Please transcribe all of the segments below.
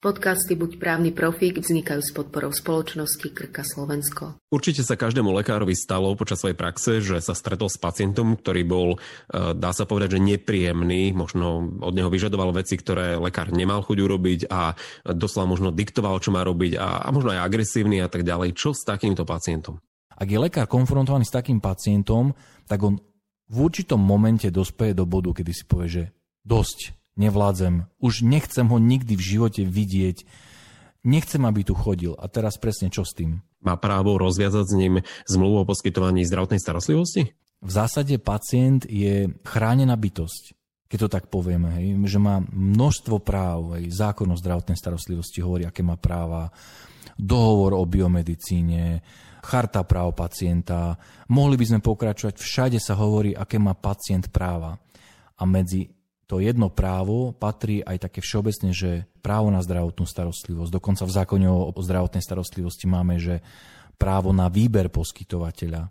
Podcasty Buď právny profík vznikajú s podporou spoločnosti Krka Slovensko. Určite sa každému lekárovi stalo počas svojej praxe, že sa stretol s pacientom, ktorý bol, e, dá sa povedať, že nepríjemný, možno od neho vyžadoval veci, ktoré lekár nemal chuť urobiť a doslova možno diktoval, čo má robiť a, a možno aj agresívny a tak ďalej. Čo s takýmto pacientom? Ak je lekár konfrontovaný s takým pacientom, tak on v určitom momente dospeje do bodu, kedy si povie, že dosť, nevládzem, už nechcem ho nikdy v živote vidieť, nechcem, aby tu chodil. A teraz presne čo s tým? Má právo rozviazať s ním zmluvu o poskytovaní zdravotnej starostlivosti? V zásade pacient je chránená bytosť, keď to tak povieme, hej, že má množstvo práv, hej, zákon o zdravotnej starostlivosti hovorí, aké má práva, dohovor o biomedicíne, charta práv pacienta. Mohli by sme pokračovať, všade sa hovorí, aké má pacient práva. A medzi to jedno právo patrí aj také všeobecne, že právo na zdravotnú starostlivosť. Dokonca v zákone o zdravotnej starostlivosti máme, že právo na výber poskytovateľa.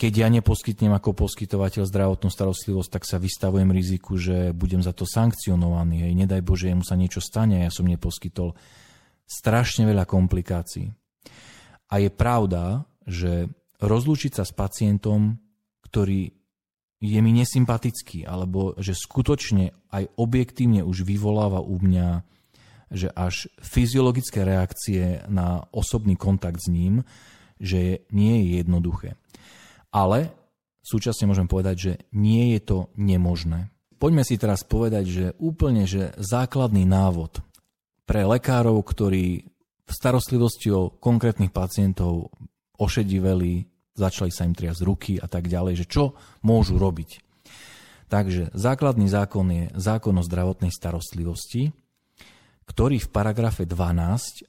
Keď ja neposkytnem ako poskytovateľ zdravotnú starostlivosť, tak sa vystavujem riziku, že budem za to sankcionovaný. Hej. Nedaj Bože, mu sa niečo stane, ja som neposkytol. Strašne veľa komplikácií. A je pravda, že rozlúčiť sa s pacientom, ktorý je mi nesympatický, alebo že skutočne aj objektívne už vyvoláva u mňa že až fyziologické reakcie na osobný kontakt s ním, že nie je jednoduché. Ale súčasne môžem povedať, že nie je to nemožné. Poďme si teraz povedať, že úplne že základný návod pre lekárov, ktorí v starostlivosti o konkrétnych pacientov ošediveli začali sa im triasť ruky a tak ďalej, že čo môžu robiť. Takže základný zákon je zákon o zdravotnej starostlivosti, ktorý v paragrafe 12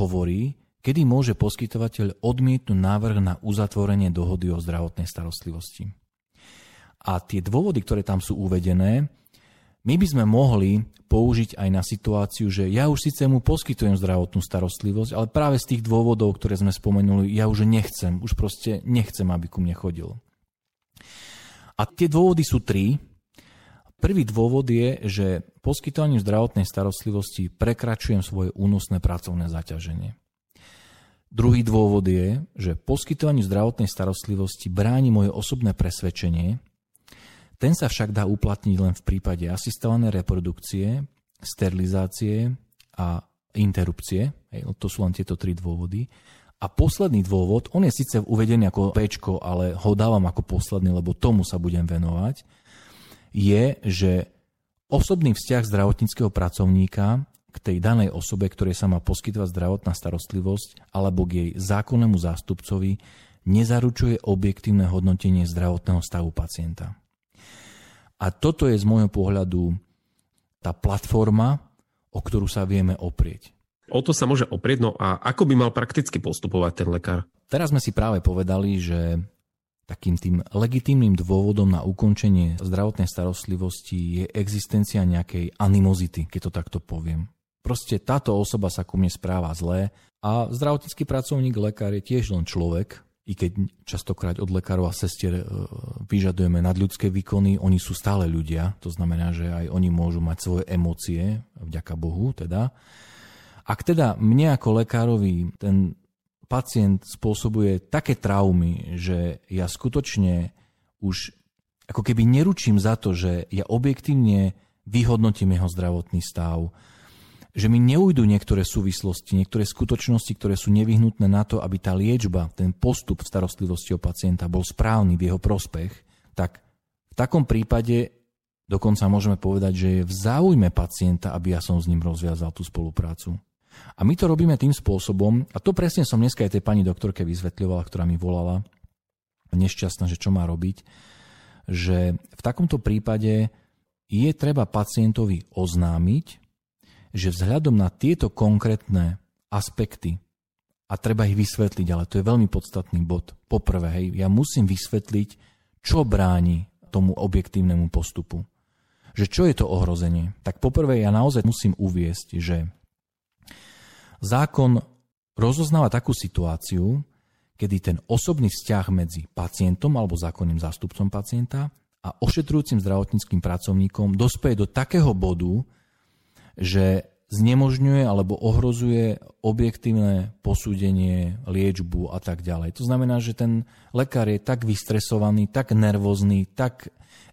hovorí, kedy môže poskytovateľ odmietnúť návrh na uzatvorenie dohody o zdravotnej starostlivosti. A tie dôvody, ktoré tam sú uvedené, my by sme mohli použiť aj na situáciu, že ja už síce mu poskytujem zdravotnú starostlivosť, ale práve z tých dôvodov, ktoré sme spomenuli, ja už nechcem, už proste nechcem, aby ku mne chodil. A tie dôvody sú tri. Prvý dôvod je, že poskytovaním zdravotnej starostlivosti prekračujem svoje únosné pracovné zaťaženie. Druhý dôvod je, že poskytovaniu zdravotnej starostlivosti bráni moje osobné presvedčenie, ten sa však dá uplatniť len v prípade asistovanej reprodukcie, sterilizácie a interrupcie. To sú len tieto tri dôvody. A posledný dôvod, on je síce uvedený ako P, ale ho dávam ako posledný, lebo tomu sa budem venovať, je, že osobný vzťah zdravotníckého pracovníka k tej danej osobe, ktorej sa má poskytovať zdravotná starostlivosť alebo k jej zákonnému zástupcovi, nezaručuje objektívne hodnotenie zdravotného stavu pacienta. A toto je z môjho pohľadu tá platforma, o ktorú sa vieme oprieť. O to sa môže oprieť, no a ako by mal prakticky postupovať ten lekár? Teraz sme si práve povedali, že takým tým legitímnym dôvodom na ukončenie zdravotnej starostlivosti je existencia nejakej animozity, keď to takto poviem. Proste táto osoba sa ku mne správa zlé a zdravotnícky pracovník, lekár je tiež len človek, i keď častokrát od lekárov a sestier e, vyžadujeme nadľudské výkony, oni sú stále ľudia, to znamená, že aj oni môžu mať svoje emócie, vďaka Bohu teda. Ak teda mne ako lekárovi ten pacient spôsobuje také traumy, že ja skutočne už ako keby neručím za to, že ja objektívne vyhodnotím jeho zdravotný stav, že mi neujdu niektoré súvislosti, niektoré skutočnosti, ktoré sú nevyhnutné na to, aby tá liečba, ten postup v starostlivosti o pacienta bol správny v jeho prospech, tak v takom prípade dokonca môžeme povedať, že je v záujme pacienta, aby ja som s ním rozviazal tú spoluprácu. A my to robíme tým spôsobom, a to presne som dneska aj tej pani doktorke vysvetľovala, ktorá mi volala, nešťastná, že čo má robiť, že v takomto prípade je treba pacientovi oznámiť, že vzhľadom na tieto konkrétne aspekty, a treba ich vysvetliť, ale to je veľmi podstatný bod. Poprvé, hej, ja musím vysvetliť, čo bráni tomu objektívnemu postupu. Že čo je to ohrozenie? Tak poprvé ja naozaj musím uviesť, že zákon rozoznáva takú situáciu, kedy ten osobný vzťah medzi pacientom alebo zákonným zástupcom pacienta a ošetrujúcim zdravotníckým pracovníkom dospeje do takého bodu, že znemožňuje alebo ohrozuje objektívne posúdenie, liečbu a tak ďalej. To znamená, že ten lekár je tak vystresovaný, tak nervózny, tak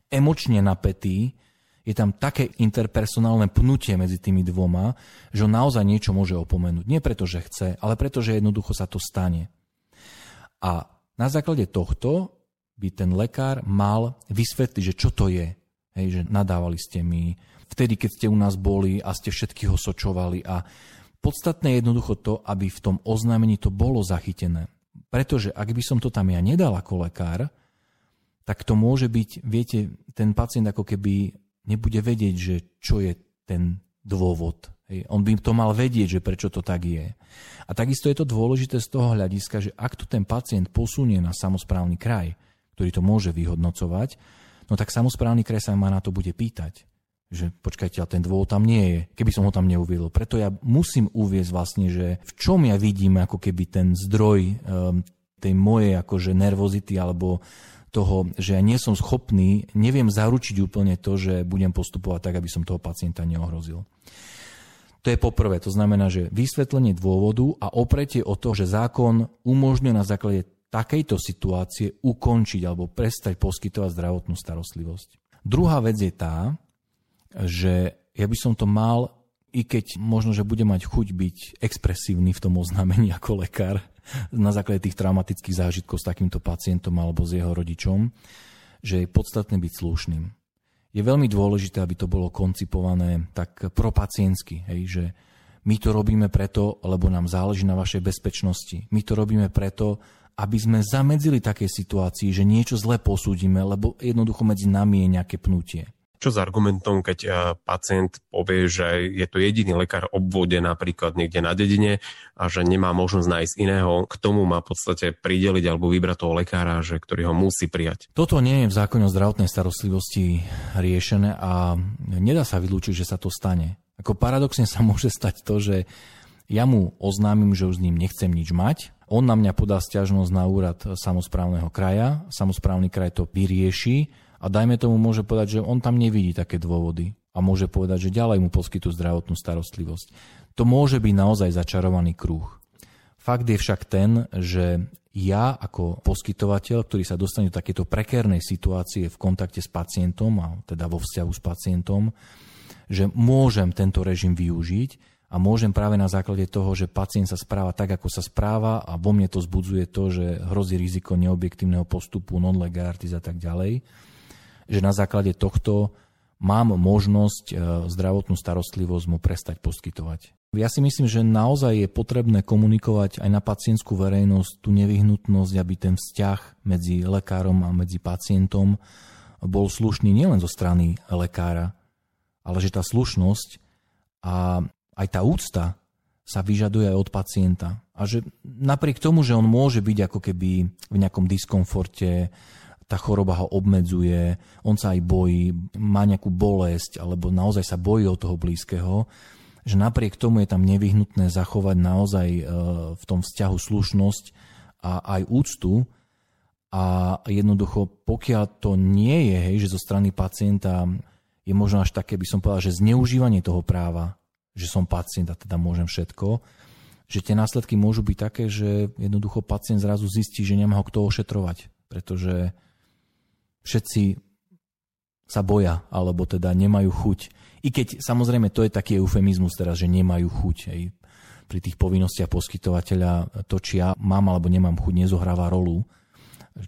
emočne napätý, je tam také interpersonálne pnutie medzi tými dvoma, že on naozaj niečo môže opomenúť. Nie preto, že chce, ale preto, že jednoducho sa to stane. A na základe tohto by ten lekár mal vysvetliť, že čo to je. Hej, že nadávali ste mi, vtedy, keď ste u nás boli a ste všetkých osočovali a podstatné je jednoducho to, aby v tom oznámení to bolo zachytené. Pretože ak by som to tam ja nedal ako lekár, tak to môže byť, viete, ten pacient ako keby nebude vedieť, že čo je ten dôvod. Hej. On by to mal vedieť, že prečo to tak je. A takisto je to dôležité z toho hľadiska, že ak to ten pacient posunie na samozprávny kraj, ktorý to môže vyhodnocovať, no tak samozprávny kraj sa ma na to bude pýtať že počkajte, ale ten dôvod tam nie je, keby som ho tam neuviedol. Preto ja musím uviezť vlastne, že v čom ja vidím ako keby ten zdroj um, tej mojej akože nervozity alebo toho, že ja nie som schopný, neviem zaručiť úplne to, že budem postupovať tak, aby som toho pacienta neohrozil. To je poprvé, to znamená, že vysvetlenie dôvodu a opretie o to, že zákon umožňuje na základe takejto situácie ukončiť alebo prestať poskytovať zdravotnú starostlivosť. Druhá vec je tá, že ja by som to mal, i keď možno, že bude mať chuť byť expresívny v tom oznámení ako lekár, na základe tých traumatických zážitkov s takýmto pacientom alebo s jeho rodičom, že je podstatné byť slušným. Je veľmi dôležité, aby to bolo koncipované tak propaciensky, hej, že my to robíme preto, lebo nám záleží na vašej bezpečnosti. My to robíme preto, aby sme zamedzili také situácii, že niečo zle posúdime, lebo jednoducho medzi nami je nejaké pnutie. Čo s argumentom, keď pacient povie, že je to jediný lekár obvode napríklad niekde na dedine a že nemá možnosť nájsť iného, k tomu má v podstate prideliť alebo vybrať toho lekára, že, ktorý ho musí prijať? Toto nie je v zákone o zdravotnej starostlivosti riešené a nedá sa vylúčiť, že sa to stane. Ako paradoxne sa môže stať to, že ja mu oznámim, že už s ním nechcem nič mať, on na mňa podá stiažnosť na úrad samozprávneho kraja, samozprávny kraj to vyrieši a dajme tomu môže povedať, že on tam nevidí také dôvody a môže povedať, že ďalej mu poskytú zdravotnú starostlivosť. To môže byť naozaj začarovaný kruh. Fakt je však ten, že ja ako poskytovateľ, ktorý sa dostane do takéto prekérnej situácie v kontakte s pacientom, a teda vo vzťahu s pacientom, že môžem tento režim využiť a môžem práve na základe toho, že pacient sa správa tak, ako sa správa a vo mne to zbudzuje to, že hrozí riziko neobjektívneho postupu, non-lege artis a tak ďalej, že na základe tohto mám možnosť e, zdravotnú starostlivosť mu prestať poskytovať. Ja si myslím, že naozaj je potrebné komunikovať aj na pacientskú verejnosť tú nevyhnutnosť, aby ten vzťah medzi lekárom a medzi pacientom bol slušný nielen zo strany lekára, ale že tá slušnosť a aj tá úcta sa vyžaduje aj od pacienta. A že napriek tomu, že on môže byť ako keby v nejakom diskomforte, tá choroba ho obmedzuje, on sa aj bojí, má nejakú bolesť alebo naozaj sa bojí o toho blízkeho, že napriek tomu je tam nevyhnutné zachovať naozaj e, v tom vzťahu slušnosť a aj úctu a jednoducho pokiaľ to nie je, hej, že zo strany pacienta je možno až také, by som povedal, že zneužívanie toho práva, že som pacient a teda môžem všetko, že tie následky môžu byť také, že jednoducho pacient zrazu zistí, že nemá ho kto ošetrovať, pretože všetci sa boja, alebo teda nemajú chuť. I keď samozrejme to je taký eufemizmus teraz, že nemajú chuť. Hej. Pri tých povinnostiach poskytovateľa to, či ja mám alebo nemám chuť, nezohráva rolu,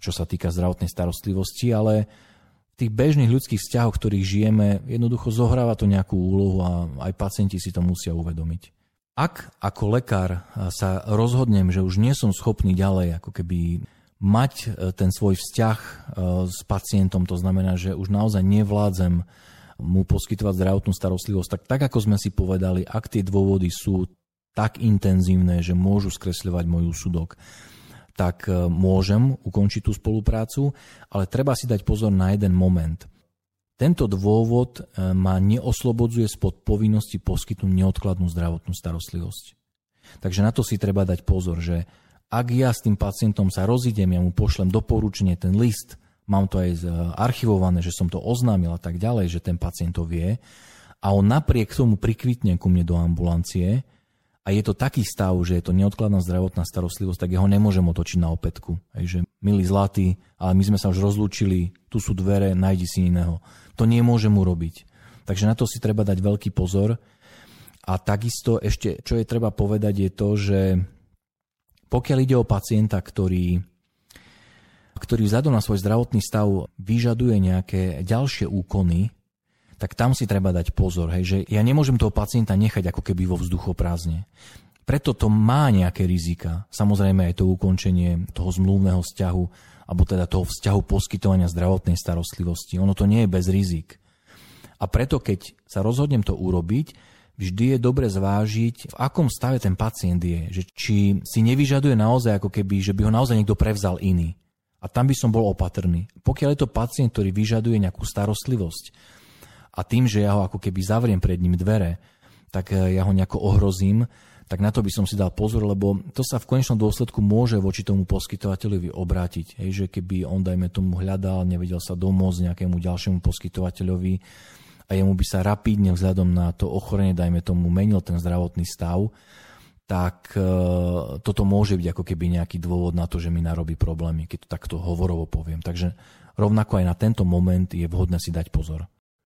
čo sa týka zdravotnej starostlivosti, ale tých bežných ľudských vzťahoch, v ktorých žijeme, jednoducho zohráva to nejakú úlohu a aj pacienti si to musia uvedomiť. Ak ako lekár sa rozhodnem, že už nie som schopný ďalej ako keby mať e, ten svoj vzťah e, s pacientom, to znamená, že už naozaj nevládzem mu poskytovať zdravotnú starostlivosť, tak tak ako sme si povedali, ak tie dôvody sú tak intenzívne, že môžu skresľovať môj úsudok, tak e, môžem ukončiť tú spoluprácu, ale treba si dať pozor na jeden moment. Tento dôvod ma neoslobodzuje spod povinnosti poskytnúť neodkladnú zdravotnú starostlivosť. Takže na to si treba dať pozor, že ak ja s tým pacientom sa rozidem, ja mu pošlem doporučenie, ten list, mám to aj archivované, že som to oznámil a tak ďalej, že ten pacient to vie, a on napriek tomu prikvitne ku mne do ambulancie a je to taký stav, že je to neodkladná zdravotná starostlivosť, tak ja ho nemôžem otočiť na opätku. Hej, že milý zlatý, ale my sme sa už rozlúčili, tu sú dvere, nájdi si iného. To nemôžem urobiť. Takže na to si treba dať veľký pozor. A takisto ešte, čo je treba povedať, je to, že pokiaľ ide o pacienta, ktorý ktorý vzhľadom na svoj zdravotný stav vyžaduje nejaké ďalšie úkony, tak tam si treba dať pozor, hej, že ja nemôžem toho pacienta nechať ako keby vo vzduchoprázdne. Preto to má nejaké rizika. Samozrejme aj to ukončenie toho zmluvného vzťahu, alebo teda toho vzťahu poskytovania zdravotnej starostlivosti. Ono to nie je bez rizik. A preto, keď sa rozhodnem to urobiť, vždy je dobre zvážiť, v akom stave ten pacient je. Že či si nevyžaduje naozaj ako keby, že by ho naozaj niekto prevzal iný. A tam by som bol opatrný. Pokiaľ je to pacient, ktorý vyžaduje nejakú starostlivosť a tým, že ja ho ako keby zavriem pred ním dvere, tak eh, ja ho nejako ohrozím, tak na to by som si dal pozor, lebo to sa v konečnom dôsledku môže voči tomu poskytovateľovi obrátiť. Hej, že keby on, dajme tomu, hľadal, nevedel sa domôcť nejakému ďalšiemu poskytovateľovi a jemu by sa rapidne vzhľadom na to ochorenie, dajme tomu, menil ten zdravotný stav, tak e, toto môže byť ako keby nejaký dôvod na to, že mi narobí problémy, keď to takto hovorovo poviem. Takže rovnako aj na tento moment je vhodné si dať pozor.